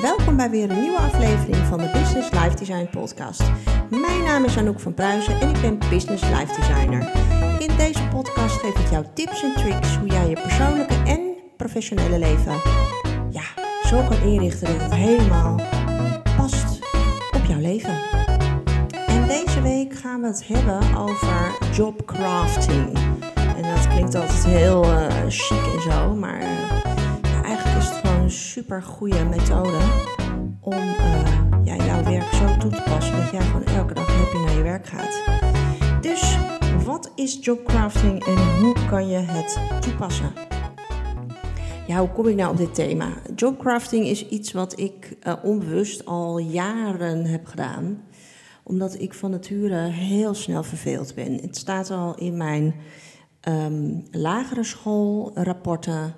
welkom bij weer een nieuwe aflevering van de Business Life Design Podcast. Mijn naam is Anouk van Pruisen en ik ben Business Life Designer. In deze podcast geef ik jou tips en tricks hoe jij je persoonlijke en professionele leven ja, zo kan inrichten dat het helemaal past op jouw leven. En deze week gaan we het hebben over jobcrafting. En dat klinkt altijd heel uh, chic en zo, maar uh, super goede methode om uh, ja, jouw werk zo toe te passen dat jij gewoon elke dag happy naar je werk gaat. Dus wat is jobcrafting en hoe kan je het toepassen? Ja, hoe kom ik nou op dit thema? Jobcrafting is iets wat ik uh, onbewust al jaren heb gedaan, omdat ik van nature heel snel verveeld ben. Het staat al in mijn um, lagere schoolrapporten.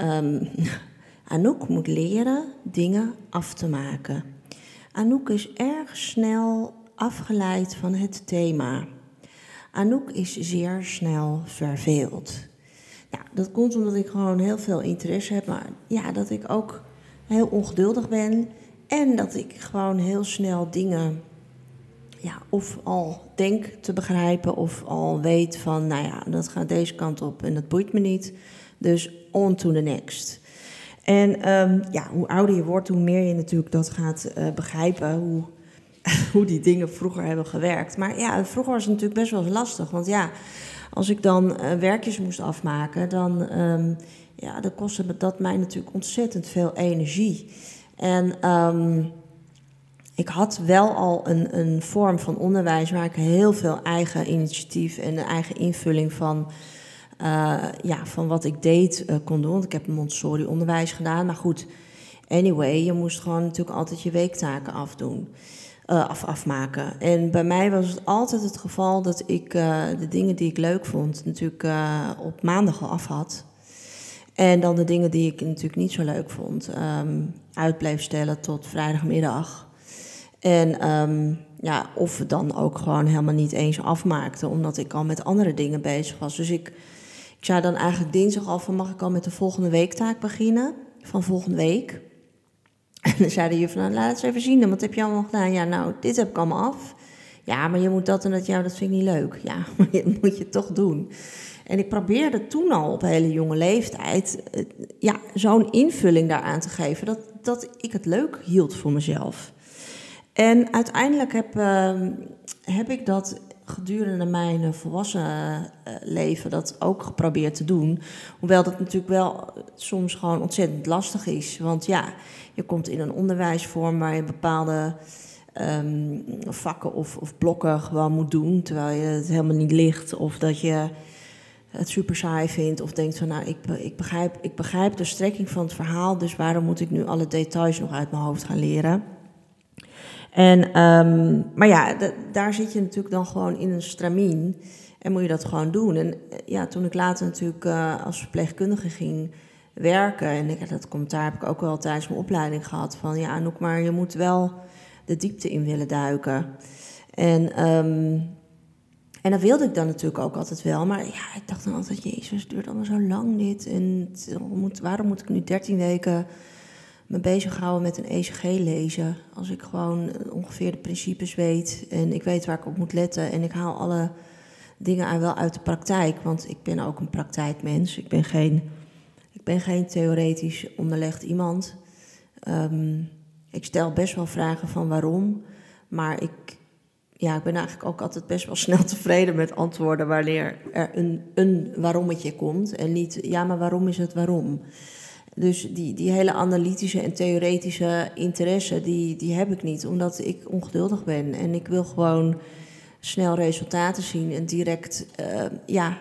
Um, Anouk moet leren dingen af te maken. Anouk is erg snel afgeleid van het thema. Anouk is zeer snel verveeld. Ja, dat komt omdat ik gewoon heel veel interesse heb, maar ja, dat ik ook heel ongeduldig ben en dat ik gewoon heel snel dingen ja, of al denk te begrijpen of al weet van, nou ja, dat gaat deze kant op en dat boeit me niet. Dus on to the next. En um, ja, hoe ouder je wordt, hoe meer je natuurlijk dat gaat uh, begrijpen, hoe, hoe die dingen vroeger hebben gewerkt. Maar ja, vroeger was het natuurlijk best wel lastig, want ja, als ik dan uh, werkjes moest afmaken, dan, um, ja, dan kostte dat mij natuurlijk ontzettend veel energie. En um, ik had wel al een, een vorm van onderwijs waar ik heel veel eigen initiatief en eigen invulling van, uh, ja, van wat ik deed uh, kon doen. Want ik heb Montessori onderwijs gedaan. Maar goed, anyway, je moest gewoon natuurlijk altijd je weektaken afdoen. Uh, af, afmaken. En bij mij was het altijd het geval dat ik de dingen die ik leuk vond, natuurlijk op maandag al af had. En dan de dingen die ik natuurlijk niet zo leuk vond, um, uit bleef stellen tot vrijdagmiddag. En um, ja, of dan ook gewoon helemaal niet eens afmaakte, omdat ik al met andere dingen bezig was. Dus ik, ik zei dan eigenlijk dinsdag al van mag ik al met de volgende weektaak beginnen, van volgende week. En dan zei de juf nou, laat eens even zien, wat heb je allemaal gedaan? Ja, nou, dit heb ik allemaal af. Ja, maar je moet dat en dat, ja, dat vind ik niet leuk. Ja, maar dat moet je toch doen. En ik probeerde toen al op hele jonge leeftijd ja, zo'n invulling daaraan te geven dat, dat ik het leuk hield voor mezelf. En uiteindelijk heb, uh, heb ik dat gedurende mijn volwassen uh, leven dat ook geprobeerd te doen. Hoewel dat natuurlijk wel soms gewoon ontzettend lastig is. Want ja, je komt in een onderwijsvorm waar je bepaalde um, vakken of, of blokken gewoon moet doen, terwijl je het helemaal niet ligt. Of dat je het super saai vindt of denkt van nou, ik, ik, begrijp, ik begrijp de strekking van het verhaal, dus waarom moet ik nu alle details nog uit mijn hoofd gaan leren? En, um, maar ja, daar zit je natuurlijk dan gewoon in een stramien en moet je dat gewoon doen. En eh, ja, toen ik later natuurlijk uh, als verpleegkundige ging werken, en ik, dat commentaar heb ik ook wel tijdens mijn opleiding gehad, van ja, Anouk, maar je moet wel de diepte in willen duiken. En, um, en dat wilde ik dan natuurlijk ook altijd wel, maar ja, ik dacht dan altijd, jezus, het duurt allemaal zo lang dit. En waarom moet ik nu 13 weken me bezighouden met een ECG lezen. Als ik gewoon ongeveer de principes weet en ik weet waar ik op moet letten en ik haal alle dingen wel uit de praktijk, want ik ben ook een praktijkmens. Ik ben geen, ik ben geen theoretisch onderlegd iemand. Um, ik stel best wel vragen van waarom, maar ik, ja, ik ben eigenlijk ook altijd best wel snel tevreden met antwoorden wanneer er een, een waarommetje komt en niet ja, maar waarom is het waarom? Dus die, die hele analytische en theoretische interesse, die, die heb ik niet, omdat ik ongeduldig ben. En ik wil gewoon snel resultaten zien en direct uh, ja,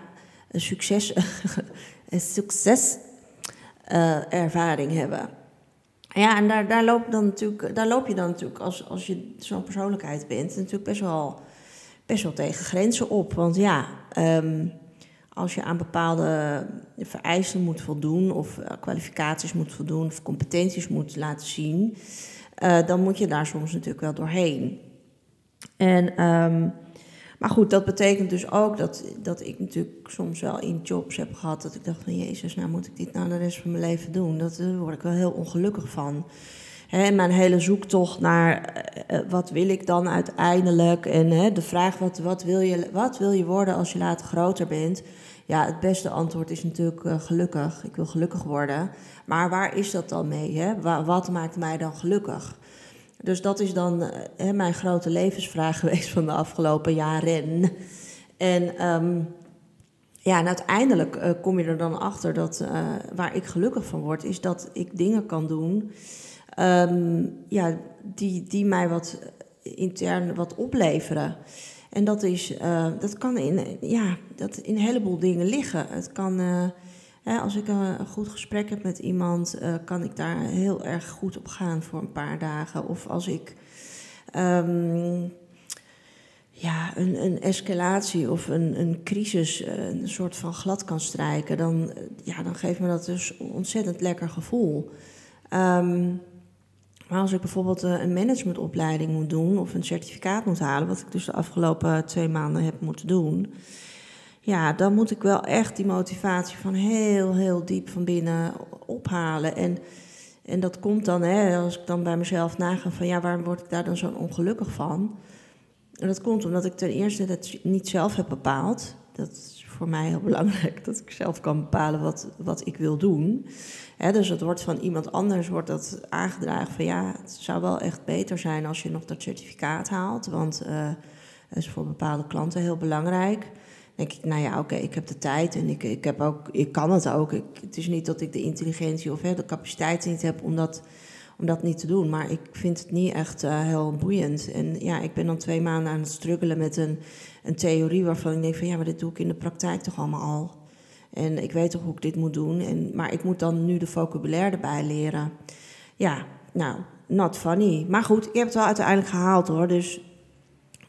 een succes, een succes uh, ervaring hebben. Ja, en daar, daar, loop, dan natuurlijk, daar loop je dan natuurlijk, als, als je zo'n persoonlijkheid bent, natuurlijk best wel, best wel tegen grenzen op. Want ja, um, als je aan bepaalde vereisten moet voldoen, of uh, kwalificaties moet voldoen, of competenties moet laten zien, uh, dan moet je daar soms natuurlijk wel doorheen. En, um, maar goed, dat betekent dus ook dat, dat ik natuurlijk soms wel in jobs heb gehad dat ik dacht van Jezus, nou moet ik dit nou de rest van mijn leven doen? Dat, daar word ik wel heel ongelukkig van. hè, mijn hele zoektocht naar eh, eh, wat wil ik dan uiteindelijk. En de vraag wat, wat, wil je, wat wil je worden als je later groter bent. Ja, het beste antwoord is natuurlijk uh, gelukkig. Ik wil gelukkig worden. Maar waar is dat dan mee? Hè? Wat maakt mij dan gelukkig? Dus dat is dan hè, mijn grote levensvraag geweest van de afgelopen jaren. En um, ja, en uiteindelijk uh, kom je er dan achter dat waar ik gelukkig van word, is dat ik dingen kan doen um, ja, die, die mij wat intern wat opleveren. En dat, is, uh, dat kan in, ja, dat in een heleboel dingen liggen. Het kan, hè, als ik een, goed gesprek heb met iemand, kan ik daar heel erg goed op gaan voor een paar dagen. Of als ik. Um, ja, een, een escalatie of een, een crisis eh, een soort van glad kan strijken, dan, eh, ja, dan geeft me dat dus ontzettend lekker gevoel. Um, maar als ik bijvoorbeeld eh, een managementopleiding moet doen of een certificaat moet halen, wat ik dus de afgelopen twee maanden heb moeten doen, ja, dan moet ik wel echt die motivatie van heel, heel diep van binnen ophalen. En, en dat komt dan, hè, als ik dan bij mezelf naga van ja, waarom word ik daar dan zo ongelukkig van? En dat komt omdat ik ten eerste het niet zelf heb bepaald. Dat voor mij heel belangrijk, dat ik zelf kan bepalen wat, wat ik wil doen. dus het wordt van iemand anders wordt dat aangedragen van ja, het zou wel echt beter zijn als je nog dat certificaat haalt. Want uh, dat is voor bepaalde klanten heel belangrijk. Denk ik, nou ja, oké, ik heb de tijd en ik, ik, heb ook, ik kan het ook. Ik, het is niet dat ik de intelligentie of de capaciteit niet heb om dat om dat niet te doen. Maar ik vind het niet echt uh, heel boeiend. En ja, ik ben dan twee maanden aan het struggelen met een, een theorie waarvan ik denk van ja, maar dit doe ik in de praktijk toch allemaal al. En ik weet toch hoe ik dit moet doen. En, maar ik moet dan nu de vocabulaire erbij leren. Ja, nou, not funny. Maar goed, ik heb het wel uiteindelijk gehaald hoor. Dus,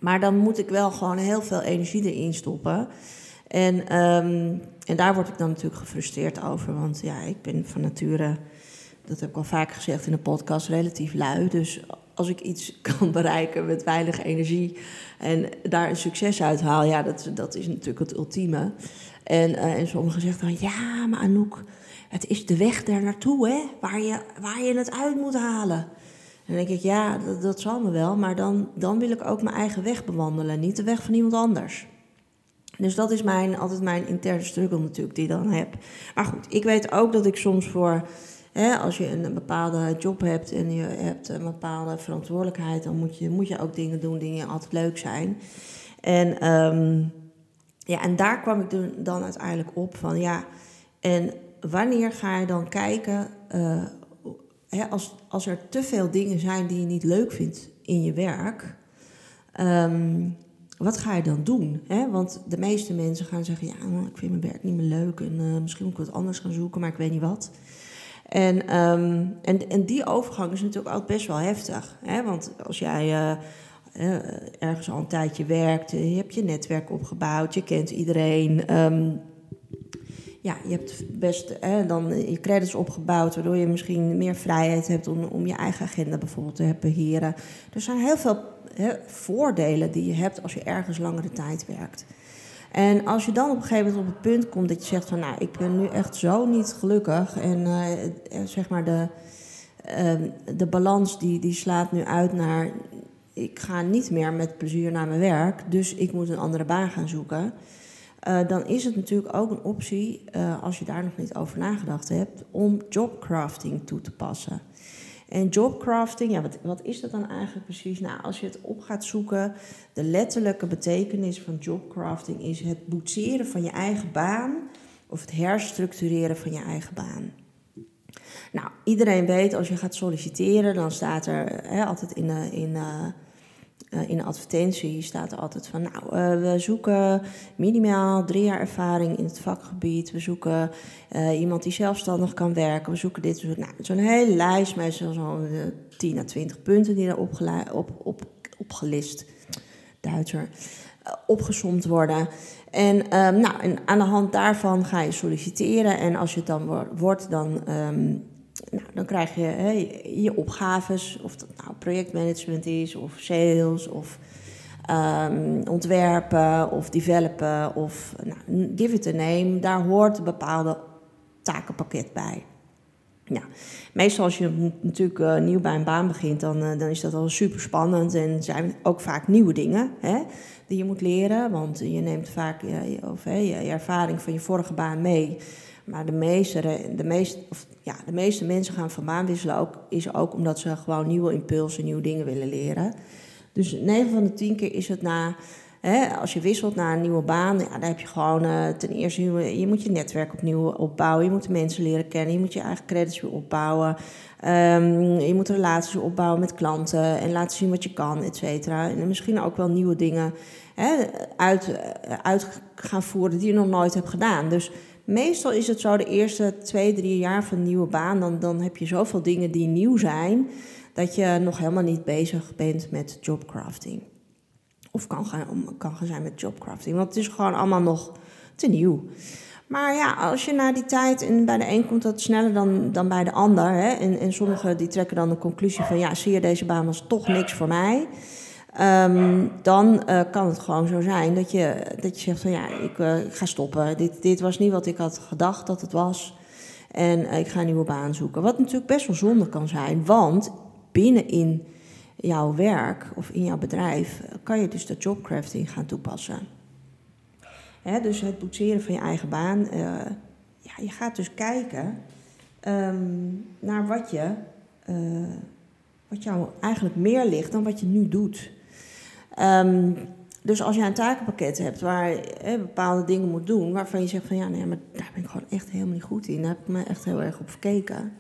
maar dan moet ik wel gewoon heel veel energie erin stoppen. En, um, en daar word ik dan natuurlijk gefrustreerd over. Want ja, ik ben van nature dat heb ik al vaak gezegd in de podcast, relatief lui. Dus als ik iets kan bereiken met weinig energie en daar een succes uit haal, ja, dat, dat is natuurlijk het ultieme. En, uh, en sommigen zeggen dan, ja, maar Anouk, het is de weg daar naartoe, hè, waar je, waar je het uit moet halen. En dan denk ik, ja, dat, dat zal me wel, maar dan, dan wil ik ook mijn eigen weg bewandelen, niet de weg van iemand anders. Dus dat is mijn, altijd mijn interne struggle natuurlijk, die ik dan heb. Maar goed, ik weet ook dat ik soms voor als je een, bepaalde job hebt en je hebt een bepaalde verantwoordelijkheid, dan moet je, moet je ook dingen doen die altijd leuk zijn. En, ehm, ja, en daar kwam ik dan uiteindelijk op van ja, en wanneer ga je dan kijken, uh, als, als er te veel dingen zijn die je niet leuk vindt in je werk, um, wat ga je dan doen? Hè? Want de meeste mensen gaan zeggen, ja, ik vind mijn werk niet meer leuk en uh, misschien moet ik wat anders gaan zoeken, maar ik weet niet wat. En, um, en, en die overgang is natuurlijk ook best wel heftig. Hè? Want als jij uh, ergens al een tijdje werkt, je hebt je netwerk opgebouwd, je kent iedereen. Um, ja, je hebt best hè, dan je credits opgebouwd, waardoor je misschien meer vrijheid hebt om, om je eigen agenda bijvoorbeeld te beheren. Er zijn heel veel hè, voordelen die je hebt als je ergens langere tijd werkt. En als je dan op een gegeven moment op het punt komt dat je zegt van nou, ik ben nu echt zo niet gelukkig. En uh, zeg maar de, uh, de balans die, die slaat nu uit naar ik ga niet meer met plezier naar mijn werk, dus ik moet een andere baan gaan zoeken. Uh, dan is het natuurlijk ook een optie, als je daar nog niet over nagedacht hebt, om jobcrafting toe te passen. En jobcrafting, ja, wat, wat is dat dan eigenlijk precies? Nou, als je het op gaat zoeken, de letterlijke betekenis van jobcrafting is het boetseren van je eigen baan of het herstructureren van je eigen baan. Nou, iedereen weet als je gaat solliciteren, dan staat er hè, altijd in, de, in, uh, in de advertentie staat er altijd van, nou, uh, we zoeken minimaal drie jaar ervaring in het vakgebied. We zoeken uh, iemand die zelfstandig kan werken. We zoeken dit. Nou, zo'n hele lijst met zo'n 10 à 20 punten die er op, op, op, opgelist, Duitser, opgesomd worden. En, um, nou, en aan de hand daarvan ga je solliciteren. En als je het dan wordt, dan um, nou, dan krijg je hè, je opgaves, of dat nou projectmanagement is, of sales, of um, ontwerpen, of developen, of nou, give it a name. Daar hoort een bepaalde takenpakket bij. Meestal als je natuurlijk uh, nieuw bij een baan begint, dan, uh, dan is dat al super spannend. En zijn ook vaak nieuwe dingen hè, die je moet leren. Want je neemt vaak je, of, je, ervaring van je vorige baan mee. Maar de meeste, de, of, ja, de meeste mensen gaan van baan wisselen ook, is ook omdat ze gewoon nieuwe impulsen, nieuwe dingen willen leren. Dus 9 van de 10 keer is het na als je wisselt naar een nieuwe baan, ja, dan heb je gewoon uh, ten eerste, je moet je netwerk opnieuw opbouwen. Je moet de mensen leren kennen. Je moet je eigen credits weer opbouwen. Um, je moet relaties opbouwen met klanten en laten zien wat je kan, et cetera. En misschien ook wel nieuwe dingen uit, eh, uit gaan voeren die je nog nooit hebt gedaan. Dus meestal is het zo de eerste twee, drie jaar van een nieuwe baan, dan, dan heb je zoveel dingen die nieuw zijn, dat je nog helemaal niet bezig bent met jobcrafting. Of kan gaan, kan gaan zijn met jobcrafting. Want het is gewoon allemaal nog te nieuw. Maar ja, als je na die tijd en bij de een komt dat sneller dan, dan bij de ander. Hè, en, en sommigen die trekken dan de conclusie van ja, zie je deze baan was toch niks voor mij. Um, dan uh, kan het gewoon zo zijn dat je, dat je zegt van ja, ik, uh, ik, ga stoppen. Dit, dit was niet wat ik had gedacht dat het was. En uh, ik ga een nieuwe baan zoeken. Wat natuurlijk best wel zonde kan zijn, want binnenin jouw werk of in jouw bedrijf kan je dus de jobcrafting gaan toepassen. dus het boetseren van je eigen baan. Ja, je gaat dus kijken um, naar wat, je, wat jou eigenlijk meer ligt dan wat je nu doet. Um, dus als je een takenpakket hebt waar je bepaalde dingen moet doen, waarvan je zegt van ja, nee, maar daar ben ik gewoon echt helemaal niet goed in. Daar heb ik me echt heel erg op verkeken.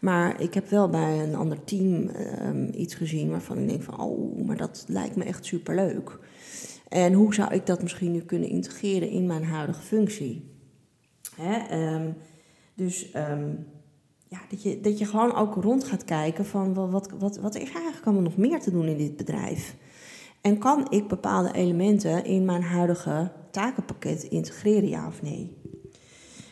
Maar ik heb wel bij een ander team um, iets gezien waarvan ik denk van, oh, maar dat lijkt me echt superleuk. En hoe zou ik dat misschien nu kunnen integreren in mijn huidige functie? Hè? Um, dus ja, dat, je, dat je gewoon ook rond gaat kijken van wat, wat, wat, wat is eigenlijk allemaal nog meer te doen in dit bedrijf? En kan ik bepaalde elementen in mijn huidige takenpakket integreren, ja of nee?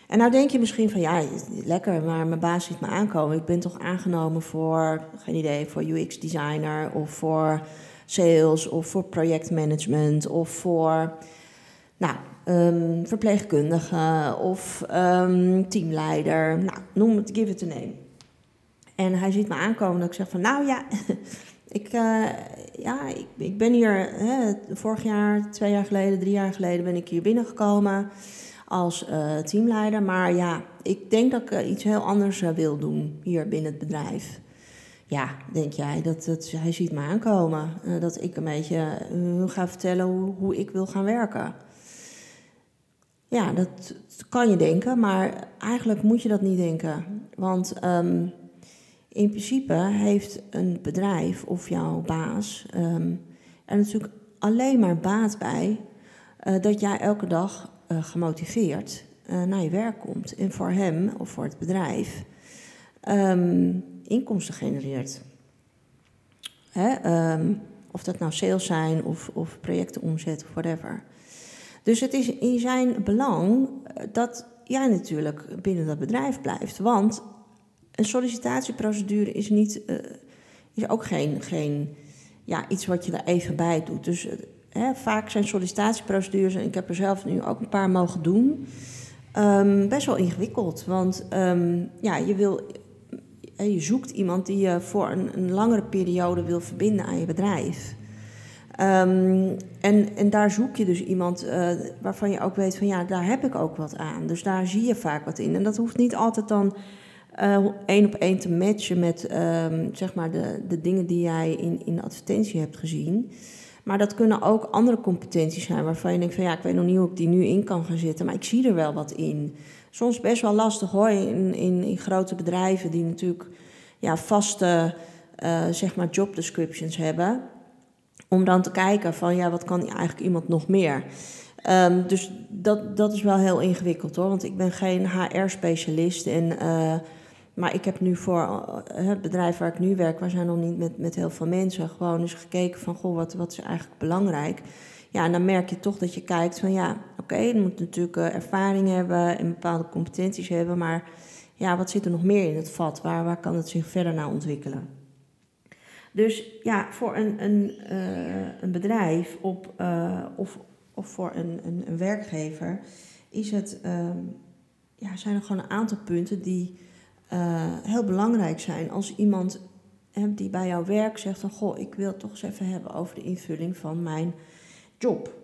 En nou denk je misschien van ja, lekker, maar mijn baas ziet me aankomen. Ik ben toch aangenomen voor, geen idee, voor UX designer of voor sales of voor projectmanagement of voor nou, um, verpleegkundige of um, teamleider. Nou, noem het, give it a name. En hij ziet me aankomen dat ik zeg van nou ja, ik, uh, ja, ik, ik ben hier hè, vorig jaar, twee jaar geleden, drie jaar geleden ben ik hier binnengekomen als uh, teamleider. Maar ja, ik denk dat ik uh, iets heel anders uh, wil doen hier binnen het bedrijf. Ja, denk jij, dat, dat, hij ziet me aankomen. dat ik een beetje ga vertellen hoe, ik wil gaan werken. Ja, dat, kan je denken, maar eigenlijk moet je dat niet denken. Want um, in principe heeft een bedrijf of jouw baas um, er natuurlijk alleen maar baat bij dat jij elke dag uh, gemotiveerd uh, naar je werk komt en voor hem of voor het bedrijf um, inkomsten genereert. Hè? Um, of dat nou sales zijn of, of projecten omzet of whatever. Dus het is in zijn belang eh, dat jij natuurlijk binnen dat bedrijf blijft. Want een sollicitatieprocedure is, niet, uh, is ook geen, geen ja, iets wat je er even bij doet. Dus Hè, vaak zijn sollicitatieprocedures, en ik heb er zelf nu ook een paar mogen doen, um, best wel ingewikkeld. Want um, ja, je, wil, je zoekt iemand die je voor een, een langere periode wil verbinden aan je bedrijf. Um, en, en daar zoek je dus iemand uh, waarvan je ook weet van ja, daar heb ik ook wat aan. Dus daar zie je vaak wat in. En dat hoeft niet altijd dan één op één te matchen met zeg maar de, de dingen die jij in, in de advertentie hebt gezien. Maar dat kunnen ook andere competenties zijn waarvan je denkt van ja, ik weet nog niet hoe ik die nu in kan gaan zetten, maar ik zie er wel wat in. Soms best wel lastig hoor, in, in, in grote bedrijven die natuurlijk ja, vaste uh, zeg maar job descriptions hebben. Om dan te kijken van ja, wat kan eigenlijk iemand nog meer? Um, dus dat, dat is wel heel ingewikkeld hoor, want ik ben geen HR-specialist en... Uh, maar ik heb nu voor eh, het bedrijf waar ik nu werk, we zijn nog niet met, met heel veel mensen, gewoon eens gekeken van, goh, wat, wat is eigenlijk belangrijk? Ja, en dan merk je toch dat je kijkt van, ja, oké, je moet natuurlijk uh, ervaring hebben en bepaalde competenties hebben, maar ja, wat zit er nog meer in het vat? Waar, waar kan het zich verder naar ontwikkelen? Dus ja, voor een, een, uh, een bedrijf op, of, of voor een, een, werkgever is het, uh, ja, zijn er gewoon een aantal punten die heel belangrijk zijn als iemand die bij jouw werk zegt van goh, ik wil het toch eens even hebben over de invulling van mijn job.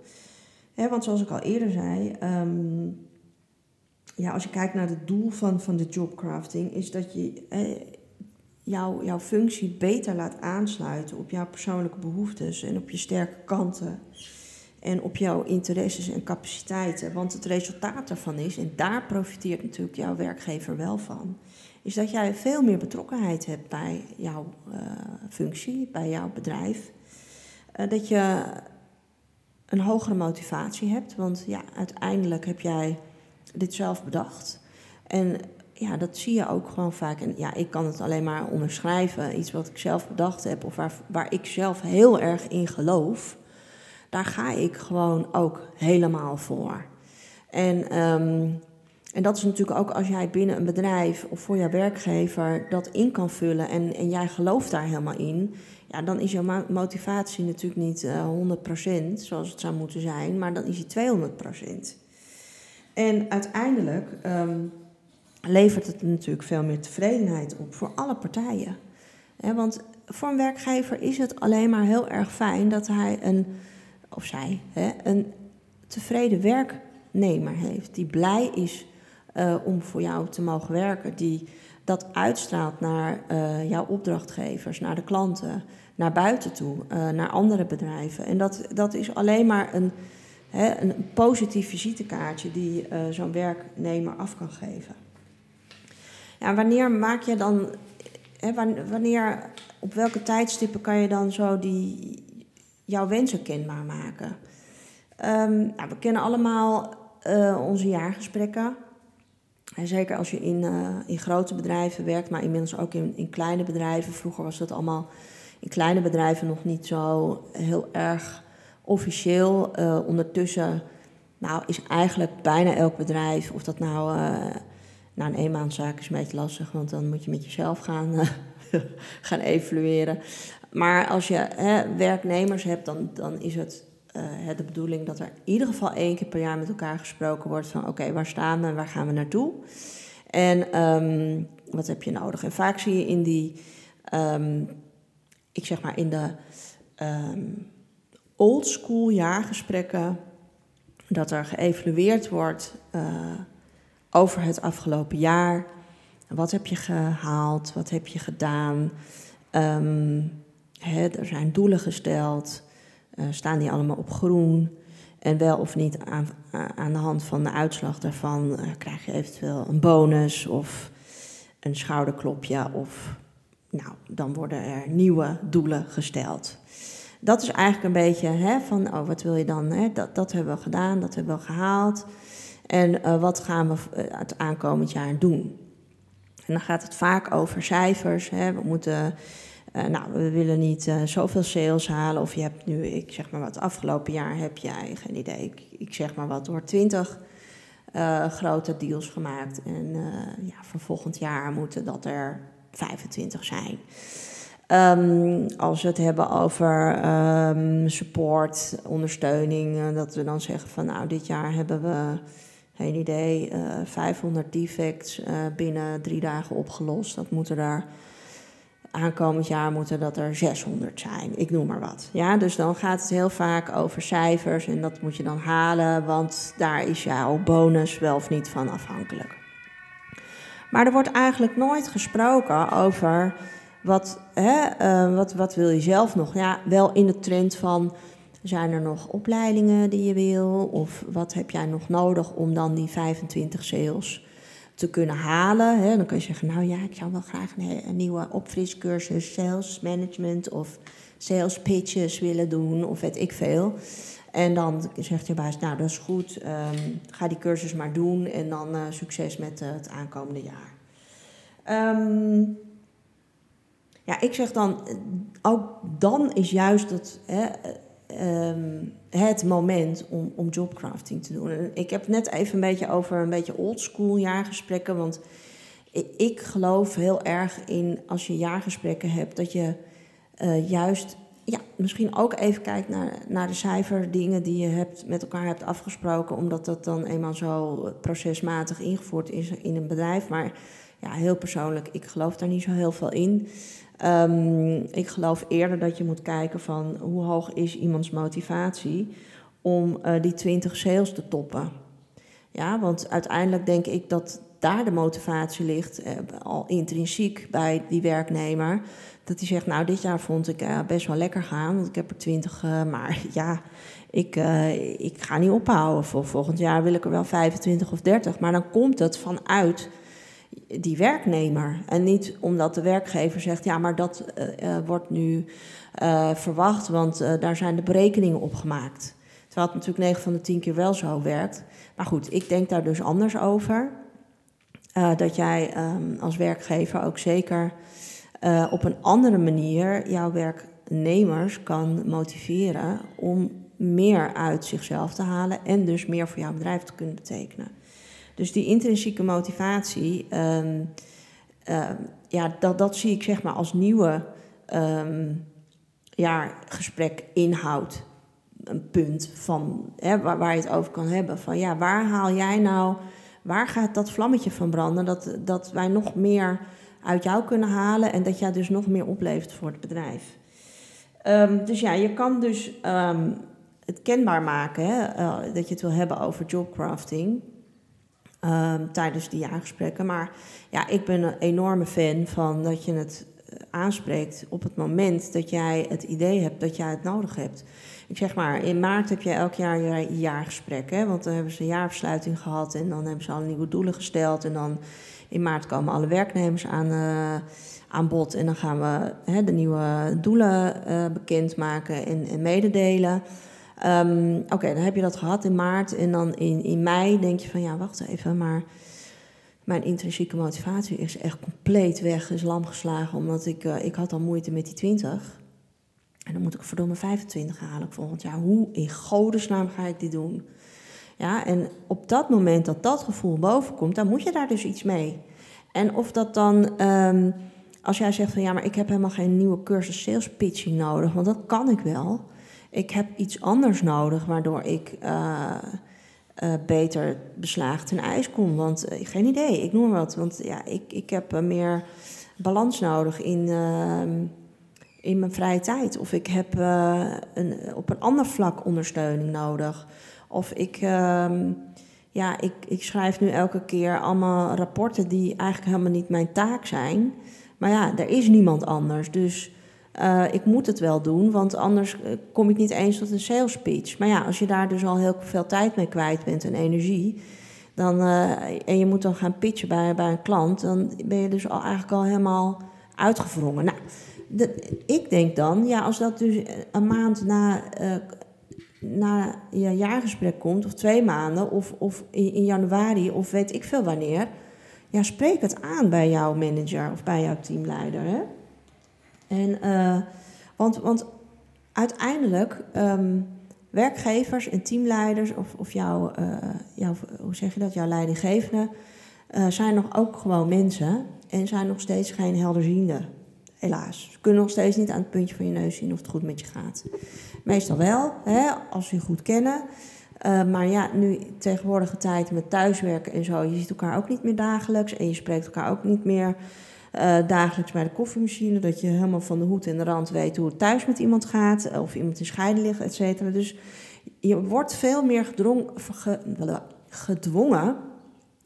want zoals ik al eerder zei, ehm, ja, als je kijkt naar het doel van, van de jobcrafting, is dat je jouw, jouw functie beter laat aansluiten op jouw persoonlijke behoeftes en op je sterke kanten en op jouw interesses en capaciteiten. Want het resultaat daarvan is, en daar profiteert natuurlijk jouw werkgever wel van, is dat jij veel meer betrokkenheid hebt bij jouw uh, functie, bij jouw bedrijf. Uh, dat je een hogere motivatie hebt, want ja, uiteindelijk heb jij dit zelf bedacht. En ja, dat zie je ook gewoon vaak. En ja, ik kan het alleen maar onderschrijven. Iets wat ik zelf bedacht heb of waar, waar ik zelf heel erg in geloof. Daar ga ik gewoon ook helemaal voor. En, um, en dat is natuurlijk ook als jij binnen een bedrijf of voor jouw werkgever dat in kan vullen en, en jij gelooft daar helemaal in. Ja, dan is jouw motivatie natuurlijk niet uh, eh, 100% zoals het zou moeten zijn, maar dan is die 200%. En uiteindelijk um, levert het natuurlijk veel meer tevredenheid op voor alle partijen. want voor een werkgever is het alleen maar heel erg fijn dat hij een, of zij, een tevreden werknemer heeft. Die blij is uh, om voor jou te mogen werken. Die dat uitstraalt naar uh, jouw opdrachtgevers, naar de klanten, naar buiten toe, uh, naar andere bedrijven. En dat, dat is alleen maar een, hè, een positief visitekaartje die zo'n werknemer af kan geven. Ja, wanneer maak je dan, hè, wanneer, op welke tijdstippen kan je dan zo die, jouw wensen kenbaar maken? Um, nou, we kennen allemaal onze jaargesprekken. En zeker als je in, uh, in grote bedrijven werkt, maar inmiddels ook in, in kleine bedrijven. Vroeger was dat allemaal in kleine bedrijven nog niet zo heel erg officieel. Uh, ondertussen nou, is eigenlijk bijna elk bedrijf, of dat nou nou, een eenmaandszaak is een beetje lastig, want dan moet je met jezelf gaan, uh, gaan evalueren. Maar als je hè, werknemers hebt, dan, dan is het uh, de bedoeling dat er in ieder geval één keer per jaar met elkaar gesproken wordt van oké, waar staan we en waar gaan we naartoe? En um, wat heb je nodig? En vaak zie je in die, um, ik zeg maar in de um, old school jaargesprekken, dat er geëvalueerd wordt. Uh, over het afgelopen jaar. Wat heb je gehaald? Wat heb je gedaan? Er zijn doelen gesteld. Uh, staan die allemaal op groen? En wel of niet aan, aan de hand van de uitslag daarvan uh, krijg je eventueel een bonus of een schouderklopje. Of nou, dan worden er nieuwe doelen gesteld. Dat is eigenlijk een beetje hè, van, oh, wat wil je dan? Hè? Dat, dat hebben we gedaan, dat hebben we gehaald. En uh, wat gaan we eh, het aankomend jaar doen? En dan gaat het vaak over cijfers. Hè. We moeten, uh, nou, we willen niet uh, zoveel sales halen. Of je hebt nu, ik zeg maar wat, afgelopen jaar heb jij, geen idee, ik, ik zeg maar wat, door 20 grote deals gemaakt. En ja, voor volgend jaar moeten dat er 25 zijn. Um, als we het hebben over um, support, ondersteuning, dat we dan zeggen van nou, dit jaar hebben we geen idee, uh, eh, 500 defects binnen drie dagen opgelost. Dat moeten daar aankomend jaar moeten dat er 600 zijn. Ik noem maar wat. Ja, dus dan gaat het heel vaak over cijfers en dat moet je dan halen, want daar is jouw bonus wel of niet van afhankelijk. Maar er wordt eigenlijk nooit gesproken over wat, hè, uh, wat, wat wil je zelf nog. Ja, wel in de trend van zijn er nog opleidingen die je wil? Of wat heb jij nog nodig om dan die 25 sales te kunnen halen? Hè? Dan kun je zeggen, nou ja, ik zou wel graag een, nieuwe opfriscursus sales management of sales pitches willen doen of weet ik veel. En dan zegt je baas, nou dat is goed, um, ga die cursus maar doen en dan uh, succes met uh, het aankomende jaar. Um, ja, ik zeg dan, ook dan is juist het, hè, um, het moment om, om jobcrafting te doen. En ik heb net even een beetje over een beetje oldschool jaargesprekken. Want ik, geloof heel erg in als je jaargesprekken hebt, dat je uh, juist ja, misschien ook even kijkt naar, naar de cijferdingen die je hebt, met elkaar hebt afgesproken, omdat dat dan eenmaal zo procesmatig ingevoerd is in een bedrijf. Maar ja, heel persoonlijk, ik geloof daar niet zo heel veel in. Ehm, ik geloof eerder dat je moet kijken van hoe hoog is iemands motivatie om uh, die 20 sales te toppen. Ja, want uiteindelijk denk ik dat daar de motivatie ligt, eh, al intrinsiek bij die werknemer. Dat hij zegt, nou dit jaar vond ik uh, best wel lekker gaan, want ik heb er 20, uh, maar ja, ik, ik ga niet ophouden. Voor volgend jaar wil ik er wel 25 of 30. Maar dan komt het vanuit die werknemer. En niet omdat de werkgever zegt, ja, maar dat uh, wordt nu uh, verwacht, want daar zijn de berekeningen op gemaakt. Terwijl het natuurlijk 9 van de 10 keer wel zo werkt. Maar goed, ik denk daar dus anders over. dat jij um, als werkgever ook zeker op een andere manier jouw werknemers kan motiveren om meer uit zichzelf te halen en dus meer voor jouw bedrijf te kunnen betekenen. Dus die intrinsieke motivatie, um, uh, ja, dat, dat zie ik zeg maar als nieuwe um, ja, gesprek inhoud. Een punt van, hè, waar, waar je het over kan hebben. Van ja, waar haal jij nou, waar gaat dat vlammetje van branden? Dat, dat wij nog meer uit jou kunnen halen en dat jij dus nog meer oplevert voor het bedrijf. Dus ja, je kan dus het kenbaar maken hè, uh, dat je het wil hebben over jobcrafting. Um, tijdens die jaargesprekken. Maar ja, ik ben een enorme fan van dat je het eh, aanspreekt op het moment dat jij het idee hebt dat jij het nodig hebt. Ik zeg maar, in maart heb je elk jaar je jaargesprek, hè, want dan hebben ze een jaarversluiting gehad en dan hebben ze al nieuwe doelen gesteld. En dan in maart komen alle werknemers aan, uh, aan bod en dan gaan we hè, de nieuwe doelen uh, bekendmaken en, en mededelen. Um, Oké, dan heb je dat gehad in maart. En dan in, in mei denk je van ja, wacht even, maar mijn intrinsieke motivatie is echt compleet weg, is lam geslagen. Omdat ik, uh, ik had al moeite met die 20. En dan moet ik verdomme 25 halen volgend jaar. Hoe in godesnaam ga ik dit doen? Ja, en op dat moment dat dat gevoel bovenkomt, dan moet je daar dus iets mee. En of dat dan, um, als jij zegt van ja, maar ik heb helemaal geen nieuwe cursus sales pitching nodig, want dat kan ik wel ik heb iets anders nodig waardoor ik uh, uh, beter beslagen ten ijs kom. Want uh, geen idee, ik noem wat. Want ja, ik, ik heb meer balans nodig in, ehm, in mijn vrije tijd. Of ik heb een, op een ander vlak ondersteuning nodig. Of ik, ehm, ja, ik, ik schrijf nu elke keer allemaal rapporten die eigenlijk helemaal niet mijn taak zijn. Maar ja, er is niemand anders. Dus uh, ik moet het wel doen, want anders eh, kom ik niet eens tot een sales speech. Maar ja, als je daar dus al heel veel tijd mee kwijt bent en energie, dan, uh, en je moet dan gaan pitchen bij, bij een klant, dan ben je dus al, eigenlijk al helemaal uitgevrongen. Nou, ik denk dan, ja, als dat dus een maand na, na je jaargesprek komt, of twee maanden, of, of in, in januari, of weet ik veel wanneer, ja, spreek het aan bij jouw manager of bij jouw teamleider. Hè? En, uh, want, want uiteindelijk, um, werkgevers en teamleiders of, of jouw, uh, jouw, hoe zeg je dat, jouw leidinggevende, uh, zijn nog ook gewoon mensen en zijn nog steeds geen helderziende. Helaas. Ze kunnen nog steeds niet aan het puntje van je neus zien of het goed met je gaat. Meestal wel, hè, als ze je goed kennen. Maar ja, nu tegenwoordige tijd met thuiswerken en zo, je ziet elkaar ook niet meer dagelijks en je spreekt elkaar ook niet meer uh, dagelijks bij de koffiemachine. Dat je helemaal van de hoed en de rand weet hoe het thuis met iemand gaat. Of iemand in scheiden ligt, et cetera. Dus je wordt veel meer gedwongen,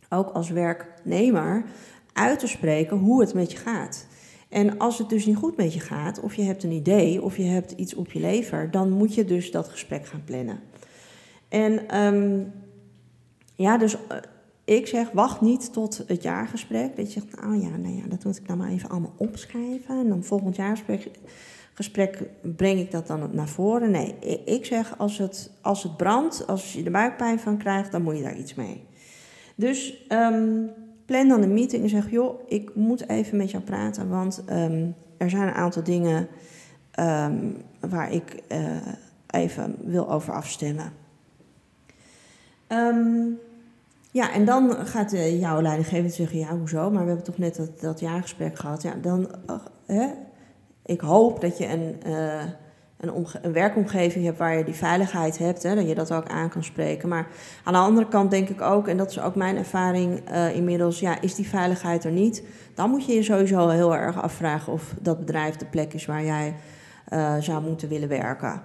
ook als werknemer, uit te spreken hoe het met je gaat. En als het dus niet goed met je gaat, of je hebt een idee, of je hebt iets op je lever, dan moet je dus dat gesprek gaan plannen. En um, ja, dus uh, ik zeg, wacht niet tot het jaargesprek. Dat je zegt, nou ja, nou ja, dat moet ik dan maar even allemaal opschrijven. En dan volgend jaargesprek gesprek breng ik dat dan naar voren. Nee, ik zeg, als het, als het brandt, als je er buikpijn van krijgt, dan moet je daar iets mee. Dus um, plan dan een meeting en zeg, joh, ik moet even met jou praten, want um, er zijn een aantal dingen um, waar ik uh, even wil over afstemmen. Um, ja, en dan gaat uh, jouw leidinggevende zeggen, ja, hoezo? Maar we hebben toch net dat, dat jaargesprek gehad. Ja, dan, hè? ik hoop dat je een, uh, een, werkomgeving hebt waar je die veiligheid hebt, hè, dat je dat ook aan kan spreken. Maar aan de andere kant denk ik ook, en dat is ook mijn ervaring uh, inmiddels, ja, is die veiligheid er niet, dan moet je je sowieso heel erg afvragen of dat bedrijf de plek is waar jij zou moeten willen werken.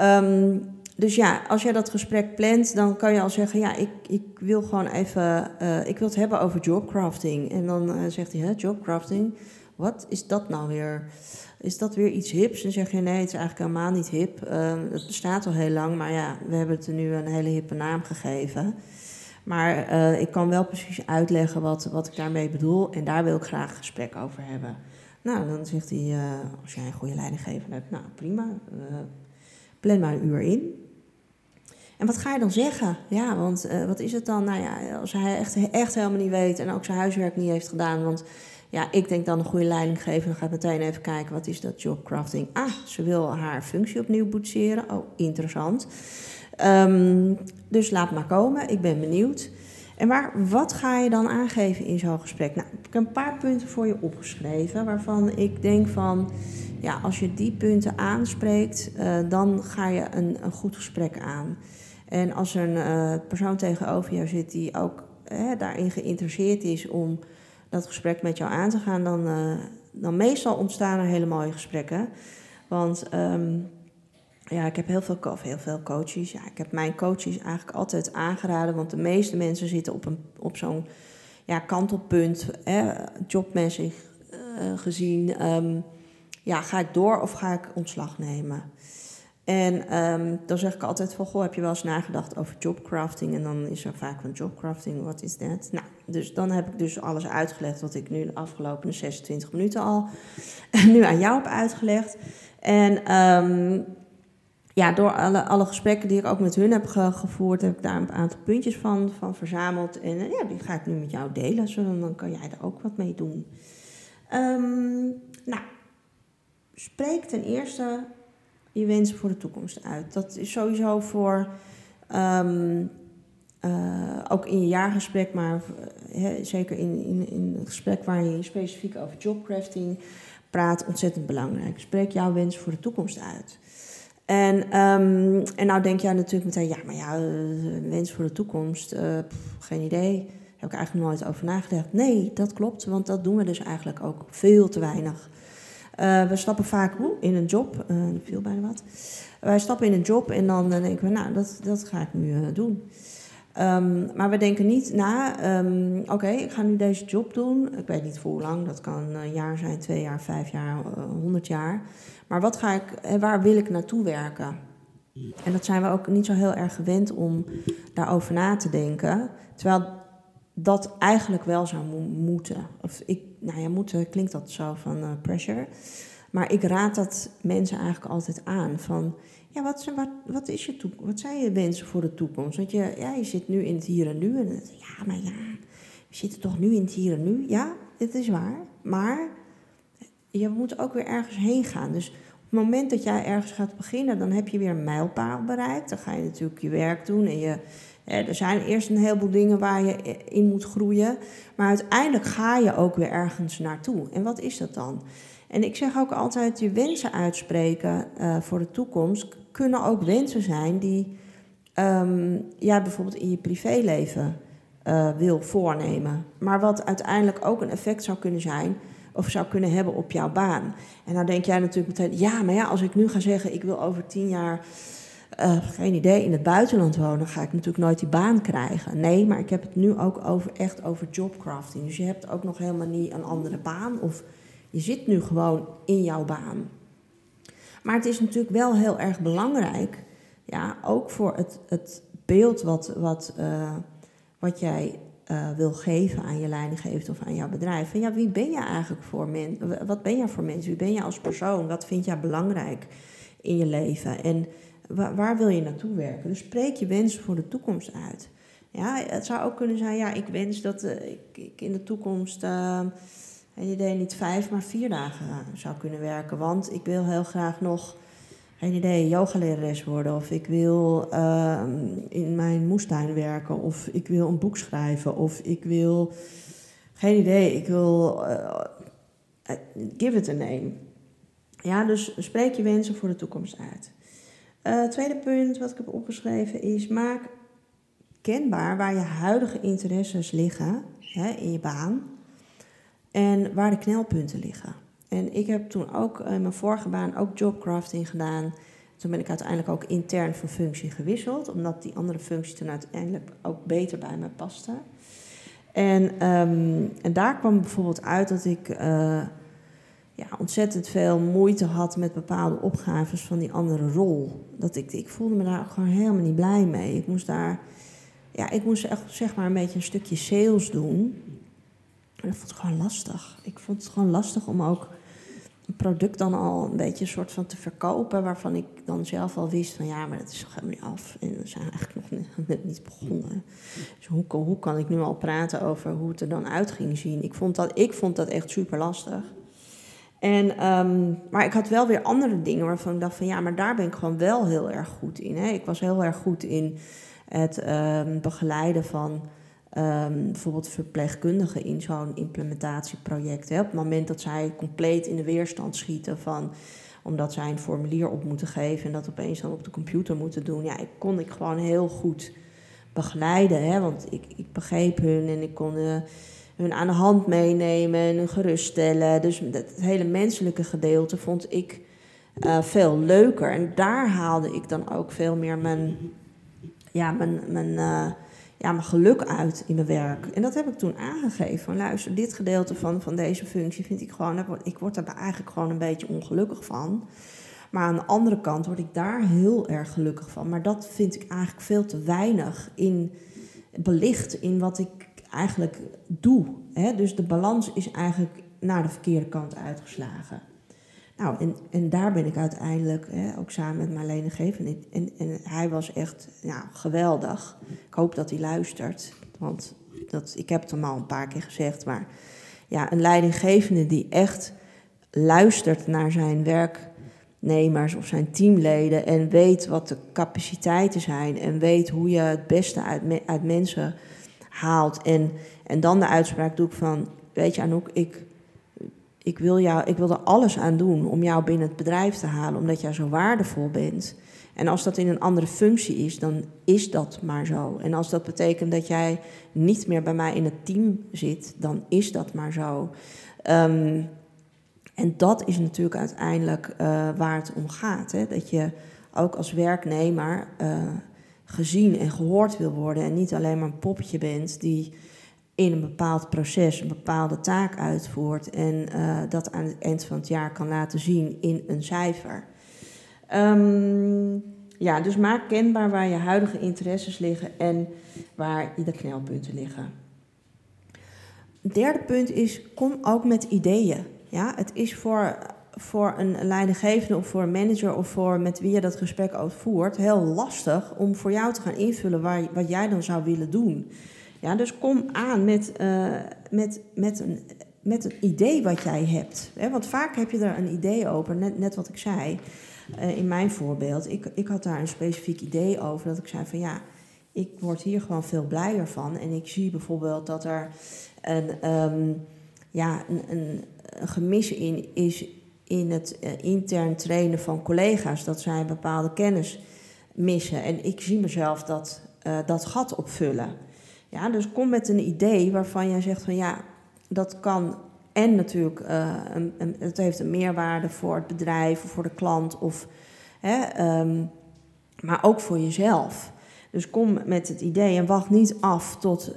Um, dus ja, als jij dat gesprek plant, dan kan je al zeggen: Ja, ik, ik wil gewoon even. Uh, ik wil het hebben over jobcrafting. En dan uh, zegt hij: Hè, jobcrafting? Wat is dat nou weer? Is dat weer iets hips? En zeg je: Nee, het is eigenlijk helemaal niet hip. Het bestaat al heel lang, maar ja, we hebben het er nu een hele hippe naam gegeven. Maar ik kan wel precies uitleggen wat, wat ik daarmee bedoel. En daar wil ik graag gesprek over hebben. Nou, dan zegt hij: Als jij een goede leidinggever hebt, nou prima. plan maar een uur in. En wat ga je dan zeggen? Ja, want uh, wat is het dan? Nou ja, als hij echt, echt helemaal niet weet en ook zijn huiswerk niet heeft gedaan. Want ja, ik denk dan een goede leiding geven. Dan ga ik meteen even kijken, wat is dat jobcrafting? Ah, ze wil haar functie opnieuw boetseren. Oh, interessant. Um, dus laat maar komen, ik ben benieuwd. En waar, wat ga je dan aangeven in zo'n gesprek? Nou, ik heb een paar punten voor je opgeschreven waarvan ik denk van, ja, als je die punten aanspreekt, uh, dan ga je een, een goed gesprek aan. En als er een uh, persoon tegenover jou zit die ook daarin geïnteresseerd is om dat gesprek met jou aan te gaan, dan, uh, dan meestal ontstaan er hele mooie gesprekken. Want um, ja, ik heb heel veel, heel veel coaches. Ja, ik heb mijn coaches eigenlijk altijd aangeraden, want de meeste mensen zitten op, een, op zo'n ja, kantelpunt, hè, uh, gezien. Um, ja, ga ik door of ga ik ontslag nemen? En um, dan zeg ik altijd van, goh, heb je wel eens nagedacht over jobcrafting? En dan is er vaak van jobcrafting, wat is dat? Nou, dus dan heb ik dus alles uitgelegd wat ik nu de afgelopen 26 minuten al nu aan jou heb uitgelegd. En um, ja, door alle, alle gesprekken die ik ook met hun heb gevoerd, heb ik daar een aantal puntjes van, van verzameld. En uh, ja, die ga ik nu met jou delen, zodat dan kan jij er ook wat mee doen. Um, nou, spreek ten eerste je wensen voor de toekomst uit. Dat is sowieso voor, um, uh, ook in je jaargesprek, maar uh, zeker in, in, in het gesprek waar je specifiek over jobcrafting praat, ontzettend belangrijk. Spreek jouw wensen voor de toekomst uit. En, um, en nou denk jij natuurlijk meteen, ja, maar ja, uh, wens voor de toekomst, geen idee. Daar heb ik eigenlijk nooit over nagedacht. Nee, dat klopt, want dat doen we dus eigenlijk ook veel te weinig. Uh, we stappen vaak in een job, uh, viel bijna wat. Wij stappen in een job en dan uh, denken we, nou, dat, dat ga ik nu doen. Um, maar we denken niet na, um, oké, ik ga nu deze job doen. Ik weet niet voor hoe lang, dat kan een jaar zijn, twee jaar, vijf jaar, honderd jaar. Maar wat ga ik, waar wil ik naartoe werken? En dat zijn we ook niet zo heel erg gewend om daarover na te denken. Terwijl dat eigenlijk wel zou moeten. Of ik, nou ja, moeten klinkt dat zo van uh, pressure. Maar ik raad dat mensen eigenlijk altijd aan. Van, ja, wat, wat, wat, is je toekomst? Wat zijn je wensen voor de toekomst? Want je, ja, je zit nu in het hier en nu. En ja, maar ja, we zitten toch nu in het hier en nu? Ja, dit is waar. Maar je moet ook weer ergens heen gaan. Dus op het moment dat jij ergens gaat beginnen, dan heb je weer een mijlpaal bereikt. Dan ga je natuurlijk je werk doen en je er zijn eerst een heleboel dingen waar je in moet groeien. Maar uiteindelijk ga je ook weer ergens naartoe. En wat is dat dan? En ik zeg ook altijd, je wensen uitspreken uh, voor de toekomst kunnen ook wensen zijn die um, jij bijvoorbeeld in je privéleven uh, wil voornemen. Maar wat uiteindelijk ook een effect zou kunnen zijn of zou kunnen hebben op jouw baan. En dan denk jij natuurlijk meteen, ja, maar ja, als ik nu ga zeggen, ik wil over tien jaar uh, geen idee, in het buitenland wonen, ga ik natuurlijk nooit die baan krijgen. Nee, maar ik heb het nu ook over, echt over jobcrafting. Dus je hebt ook nog helemaal niet een andere baan of je zit nu gewoon in jouw baan. Maar het is natuurlijk wel heel erg belangrijk, ja, ook voor het, het beeld wat, wat, uh, wat jij uh, wil geven aan je leidinggever of aan jouw bedrijf. Van ja, wie ben je eigenlijk voor mensen? Wat ben jij voor mensen? Wie ben je als persoon? Wat vind jij belangrijk in je leven? En waar, wil je naartoe werken? Dus spreek je wensen voor de toekomst uit. Ja, het zou ook kunnen zijn, ja, ik wens dat uh, ik, in de toekomst, uh, een idee, niet vijf, maar vier dagen zou kunnen werken. Want ik wil heel graag nog, geen idee, yogalerares worden. Of ik wil uh, in mijn moestuin werken. Of ik wil een boek schrijven. Of ik wil, geen idee, ik wil, give it a name. Ja, dus spreek je wensen voor de toekomst uit. Uh, tweede punt wat ik heb opgeschreven is: maak kenbaar waar je huidige interesses liggen hè, in je baan en waar de knelpunten liggen. En ik heb toen ook in mijn vorige baan ook jobcrafting gedaan. Toen ben ik uiteindelijk ook intern van functie gewisseld, omdat die andere functie toen uiteindelijk ook beter bij me paste. En, um, en daar kwam bijvoorbeeld uit dat ik uh, ja, ontzettend veel moeite had met bepaalde opgaves van die andere rol. Dat ik, ik voelde me daar gewoon helemaal niet blij mee. Ik moest daar, ja, ik moest echt zeg maar een beetje een stukje sales doen. En dat vond ik gewoon lastig. Ik vond het gewoon lastig om ook een product dan al een beetje een soort van te verkopen, waarvan ik dan zelf al wist van ja, maar dat is helemaal niet af. En we zijn eigenlijk nog net niet begonnen. Dus hoe, hoe kan ik nu al praten over hoe het er dan uit ging zien? Ik vond dat, ik vond dat echt super lastig. En, um, maar ik had wel weer andere dingen waarvan ik dacht van ja, maar daar ben ik gewoon wel heel erg goed in. Hè. Ik was heel erg goed in het um, begeleiden van um, bijvoorbeeld verpleegkundigen in zo'n implementatieproject. Hè. Op het moment dat zij compleet in de weerstand schieten van omdat zij een formulier op moeten geven en dat opeens dan op de computer moeten doen. Ja, ik kon ik gewoon heel goed begeleiden. Hè, want ik, ik begreep hun en ik kon uh, hun aan de hand meenemen en hun geruststellen. Dus het hele menselijke gedeelte vond ik uh, veel leuker. En daar haalde ik dan ook veel meer mijn, ja, mijn, mijn, uh, ja, mijn geluk uit in mijn werk. En dat heb ik toen aangegeven. Van, luister, dit gedeelte van, van deze functie vind ik gewoon... Ik word er eigenlijk gewoon een beetje ongelukkig van. Maar aan de andere kant word ik daar heel erg gelukkig van. Maar dat vind ik eigenlijk veel te weinig in, belicht in wat ik eigenlijk doe. Hè? Dus de balans is eigenlijk naar de verkeerde kant uitgeslagen. Nou, en, en daar ben ik uiteindelijk, hè, ook samen met Marlene Geven. En, en hij was echt ja, geweldig. Ik hoop dat hij luistert. Want dat, ik heb het hem al een paar keer gezegd. Maar ja, een leidinggevende die echt luistert naar zijn werknemers of zijn teamleden. En weet wat de capaciteiten zijn. En weet hoe je het beste uit, uit mensen haalt. En, en dan de uitspraak doe ik van, weet je Anouk, ik ik wil, jou, ik wil er alles aan doen om jou binnen het bedrijf te halen, omdat jij zo waardevol bent. En als dat in een andere functie is, dan is dat maar zo. En als dat betekent dat jij niet meer bij mij in het team zit, dan is dat maar zo. Um, en dat is natuurlijk uiteindelijk uh, waar het om gaat. Hè? Dat je ook als werknemer uh, gezien en gehoord wil worden en niet alleen maar een poppetje bent die in een bepaald proces een bepaalde taak uitvoert en uh, dat aan het eind van het jaar kan laten zien in een cijfer. Um, ja, dus maak kenbaar waar je huidige interesses liggen en waar je de knelpunten liggen. Derde punt is, kom ook met ideeën. Ja, het is voor, voor een leidinggevende of voor een manager of voor met wie je dat gesprek uitvoert heel lastig om voor jou te gaan invullen waar, wat jij dan zou willen doen. Ja, dus kom aan met, uh, met, met, een, met een idee wat jij hebt. Hè? Want vaak heb je er een idee over, net, net wat ik zei uh, in mijn voorbeeld. Ik, ik had daar een specifiek idee over, dat ik zei van ja, ik word hier gewoon veel blijer van. En ik zie bijvoorbeeld dat er een, um, ja, een, een, een, gemis in is in het uh, intern trainen van collega's. Dat zij bepaalde kennis missen. En ik zie mezelf dat, dat gat opvullen. Ja, dus kom met een idee waarvan jij zegt van ja, dat kan en natuurlijk, uh, een, een, het heeft een meerwaarde voor het bedrijf of voor de klant, of, hè, um, maar ook voor jezelf. Dus kom met het idee en wacht niet af tot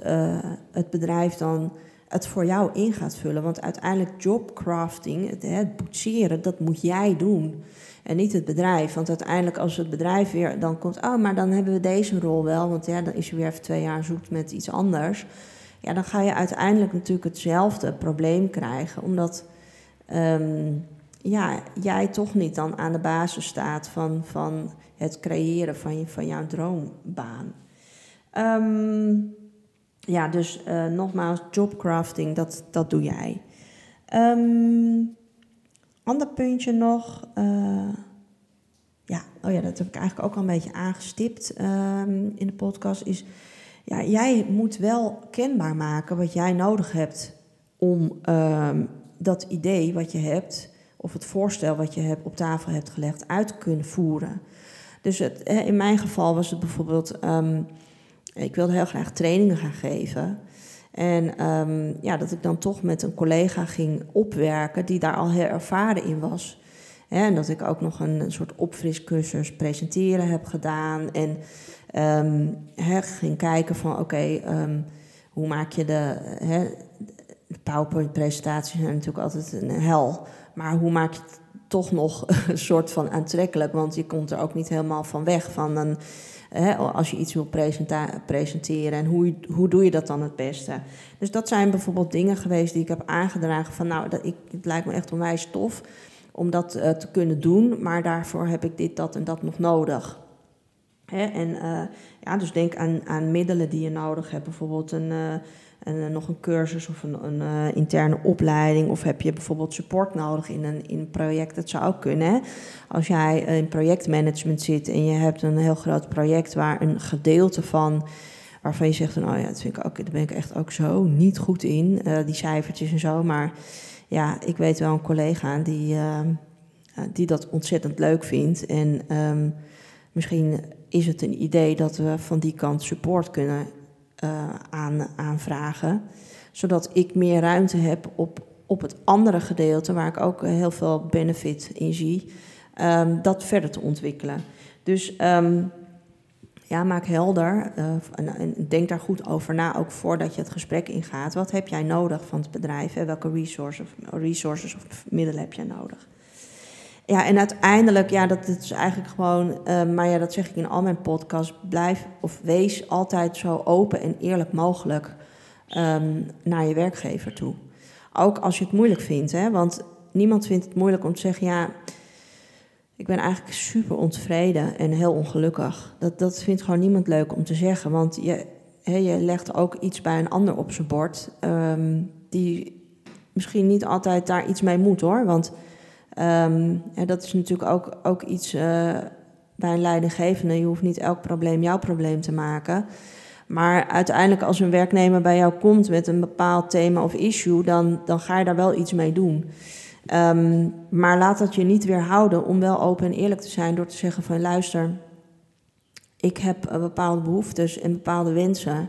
het bedrijf dan het voor jou in gaat vullen. Want uiteindelijk jobcrafting, het, het boetseren, dat moet jij doen. En niet het bedrijf. Want uiteindelijk als het bedrijf weer dan komt, oh, maar dan hebben we deze rol wel. Want ja, dan is je weer even twee jaar zoekt met iets anders. Ja, dan ga je uiteindelijk natuurlijk hetzelfde probleem krijgen. Omdat um, ja, jij toch niet dan aan de basis staat van, van het creëren van, je, van jouw droombaan. Um, ja, dus uh, nogmaals, jobcrafting, dat, dat doe jij. Um, ander puntje nog. Uh, ja, oh ja, dat heb ik eigenlijk ook al een beetje aangestipt um, in de podcast. Is ja, jij moet wel kenbaar maken wat jij nodig hebt om um, dat idee wat je hebt of het voorstel wat je hebt, op tafel hebt gelegd uit te kunnen voeren. Dus het, in mijn geval was het bijvoorbeeld, ehm, ik wilde heel graag trainingen gaan geven. En ehm, ja, dat ik dan toch met een collega ging opwerken die daar al heel ervaren in was. en dat ik ook nog een, soort opfriscursus presenteren heb gedaan. En um, ging kijken van oké, hoe maak je de... de PowerPoint-presentaties zijn natuurlijk altijd een hel. Maar hoe maak je het toch nog een soort van aantrekkelijk? Want je komt er ook niet helemaal van weg van een, hè, als je iets wil presenteren. En hoe, hoe doe je dat dan het beste? Dus dat zijn bijvoorbeeld dingen geweest die ik heb aangedragen van nou, dat ik, het lijkt me echt onwijs tof om dat uh, te kunnen doen. Maar daarvoor heb ik dit, dat en dat nog nodig. Hè? En uh, ja, dus denk aan, aan middelen die je nodig hebt. Bijvoorbeeld een... Uh, en uh, nog een cursus of een, uh, interne opleiding. Of heb je bijvoorbeeld support nodig in een, in project? Dat zou ook kunnen. Als jij in projectmanagement zit en je hebt een heel groot project waar een gedeelte van. waarvan je zegt: Nou ja, dat vind ik ook, daar ben ik echt ook zo niet goed in, die cijfertjes en zo. Maar ja, ik weet wel een collega die, ehm, die dat ontzettend leuk vindt. En um, misschien is het een idee dat we van die kant support kunnen aan, aanvragen. Zodat ik meer ruimte heb op, op het andere gedeelte, waar ik ook heel veel benefit in zie, um, dat verder te ontwikkelen. Dus um, ja, maak helder uh, en, en, denk daar goed over na, ook voordat je het gesprek ingaat. Wat heb jij nodig van het bedrijf? Hè? Welke resources, resources of middelen heb jij nodig? Ja, en uiteindelijk, ja, dat, is eigenlijk gewoon, uh, maar ja, dat zeg ik in al mijn podcasts, blijf of wees altijd zo open en eerlijk mogelijk um, naar je werkgever toe. Ook als je het moeilijk vindt, hè, want niemand vindt het moeilijk om te zeggen, ja, ik ben eigenlijk super ontevreden en heel ongelukkig. Dat, dat vindt gewoon niemand leuk om te zeggen, want je, hè, je legt ook iets bij een ander op zijn bord, um, die misschien niet altijd daar iets mee moet hoor, want En dat is natuurlijk ook, ook iets uh, bij een leidinggevende. Je hoeft niet elk probleem jouw probleem te maken. Maar uiteindelijk als een werknemer bij jou komt met een bepaald thema of issue, dan, dan ga je daar wel iets mee doen. Um, maar laat dat je niet weerhouden om wel open en eerlijk te zijn door te zeggen van luister, ik heb bepaalde behoeftes en bepaalde wensen.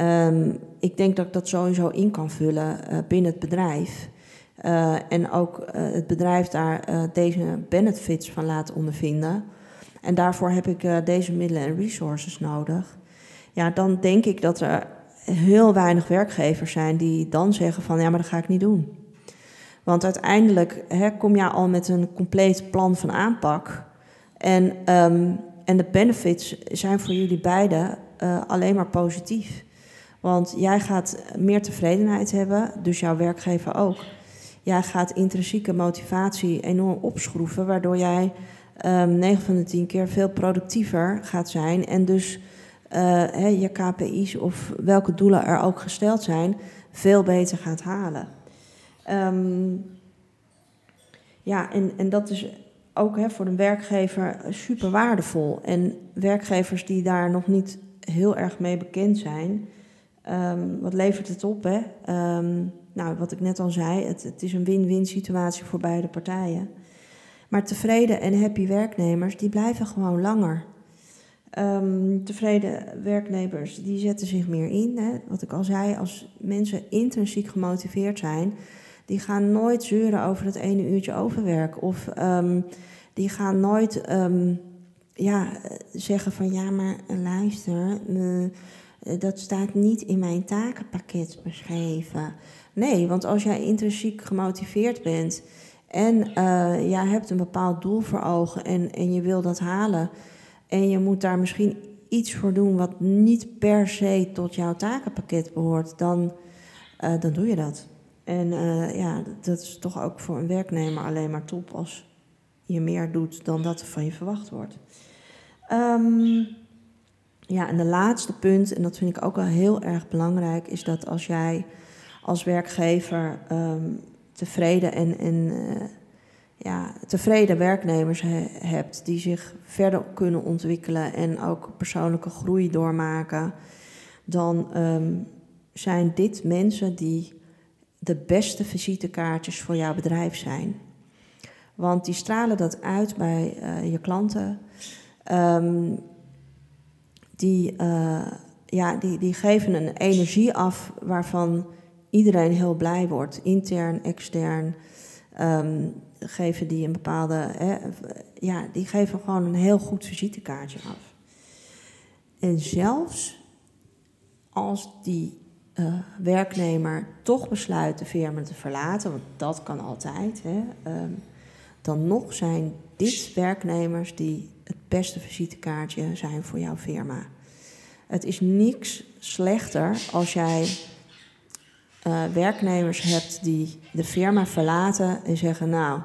Um, ik denk dat ik dat sowieso in kan vullen uh, binnen het bedrijf. Uh, en ook uh, het bedrijf daar uh, deze benefits van laten ondervinden. En daarvoor heb ik deze middelen en resources nodig. Ja, dan denk ik dat er heel weinig werkgevers zijn die dan zeggen van ja, maar dat ga ik niet doen. Want uiteindelijk hè, kom je al met een compleet plan van aanpak. En, um, en de benefits zijn voor jullie beiden alleen maar positief. Want jij gaat meer tevredenheid hebben, dus jouw werkgever ook jij gaat intrinsieke motivatie enorm opschroeven, waardoor jij um, ehm, 9 van de 10 keer veel productiever gaat zijn en dus uh, je KPI's of welke doelen er ook gesteld zijn, veel beter gaat halen. Um, ja, en, en dat is ook hè, voor de werkgever super waardevol. En werkgevers die daar nog niet heel erg mee bekend zijn, um, wat levert het op? Hè? Um, nou, wat ik net al zei, het, het is een win-win situatie voor beide partijen. Maar tevreden en happy werknemers, die blijven gewoon langer. Um, tevreden werknemers, die zetten zich meer in. Hè. Wat ik al zei, als mensen intrinsiek gemotiveerd zijn, die gaan nooit zeuren over het ene uurtje overwerk. Of um, die gaan nooit um, ja, zeggen van ja, maar luister, uh, dat staat niet in mijn takenpakket beschreven. Nee, want als jij intrinsiek gemotiveerd bent en uh, jij hebt een bepaald doel voor ogen en, en je wil dat halen en je moet daar misschien iets voor doen wat niet per se tot jouw takenpakket behoort, dan, uh, dan doe je dat. En uh, ja, dat is toch ook voor een werknemer alleen maar top als je meer doet dan dat van je verwacht wordt. Um, ja, en de laatste punt, en dat vind ik ook wel heel erg belangrijk, is dat als jij als werkgever um, tevreden en, en uh, ja, tevreden werknemers he, hebt die zich verder kunnen ontwikkelen en ook persoonlijke groei doormaken, dan um, zijn dit mensen die de beste visitekaartjes voor jouw bedrijf zijn. Want die stralen dat uit bij je klanten. Um, die, ja, die, die geven een energie af waarvan iedereen heel blij wordt. Intern, extern. Um, geven die een bepaalde. Hè, ja, die geven gewoon een heel goed visitekaartje af. En zelfs als die uh, werknemer toch besluit de firma te verlaten, want dat kan altijd, hè, um, dan nog zijn dit werknemers die het beste visitekaartje zijn voor jouw firma. Het is niks slechter als jij uh, werknemers hebt die de firma verlaten en zeggen: Nou,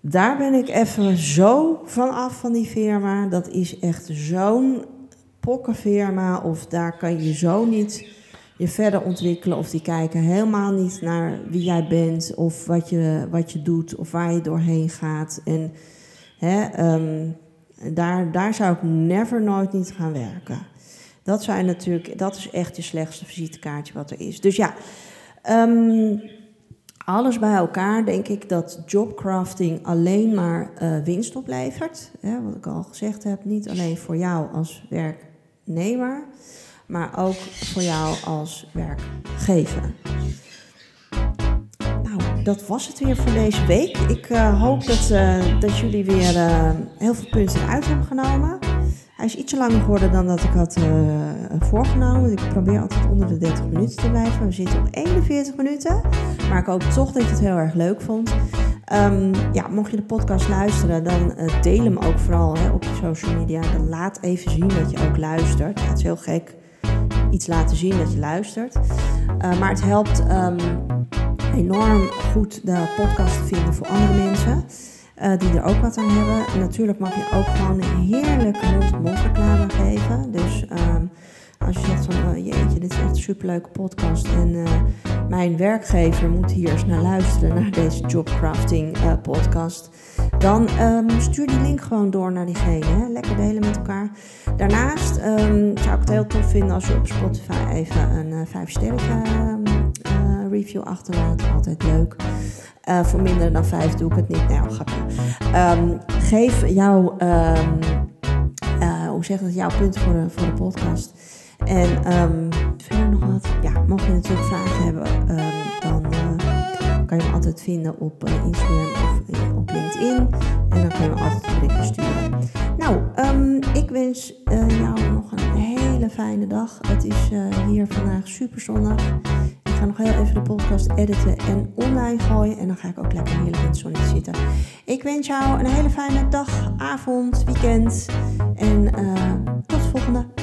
daar ben ik even zo van af van die firma. Dat is echt zo'n pokkenfirma, of daar kan je zo niet je verder ontwikkelen. Of die kijken helemaal niet naar wie jij bent, of wat je, wat je doet, of waar je doorheen gaat. En hè, um, daar, daar zou ik never nooit niet gaan werken. Dat, zijn natuurlijk, dat is echt je slechtste visitekaartje wat er is. Dus ja, um, alles bij elkaar denk ik dat jobcrafting alleen maar uh, winst oplevert. Hè, wat ik al gezegd heb, niet alleen voor jou als werknemer, maar ook voor jou als werkgever. Nou, dat was het weer voor deze week. Ik uh, hoop dat, uh, dat jullie weer heel veel punten uit hebben genomen. Hij is ietsje langer geworden dan dat ik had uh, voorgenomen. Ik probeer altijd onder de 30 minuten te blijven. We zitten op 41 minuten. Maar ik hoop toch dat je het heel erg leuk vond. Um, ja, mocht je de podcast luisteren, dan uh, deel hem ook vooral hè, op je social media. Dan laat even zien dat je ook luistert. het is heel gek iets laten zien dat je luistert. Uh, maar het helpt um, enorm goed de podcast te vinden voor andere mensen. Uh, die er ook wat aan hebben. En natuurlijk mag je ook gewoon heerlijke mond-to-mond reclame geven. Dus um, als je zegt van oh, jeetje, dit is echt een superleuke podcast. En uh, mijn werkgever moet hier eens naar luisteren, naar deze Jobcrafting uh, podcast. Dan um, stuur die link gewoon door naar diegene. Hè? Lekker delen met elkaar. Daarnaast um, zou ik het heel tof vinden als je op Spotify even een uh, 5 sterren review achterlaat. Altijd leuk. Uh, voor minder dan vijf doe ik het niet. Nou, grapje. Um, geef jouw, um, uh, hoe zeg dat, jouw punt voor de, voor de podcast. En um, verder nog wat. Ja, mocht je natuurlijk vragen hebben, dan uh, kan je me altijd vinden op Instagram of op LinkedIn. En dan kun je me altijd een berichtje sturen. Nou, ik wens jou nog een hele fijne dag. Het is hier vandaag super zonnig ga nog heel even de podcast editen en online gooien. En dan ga ik ook lekker heerlijk in het zonnetje zitten. Ik wens jou een hele fijne dag, avond, weekend. En uh, tot volgende.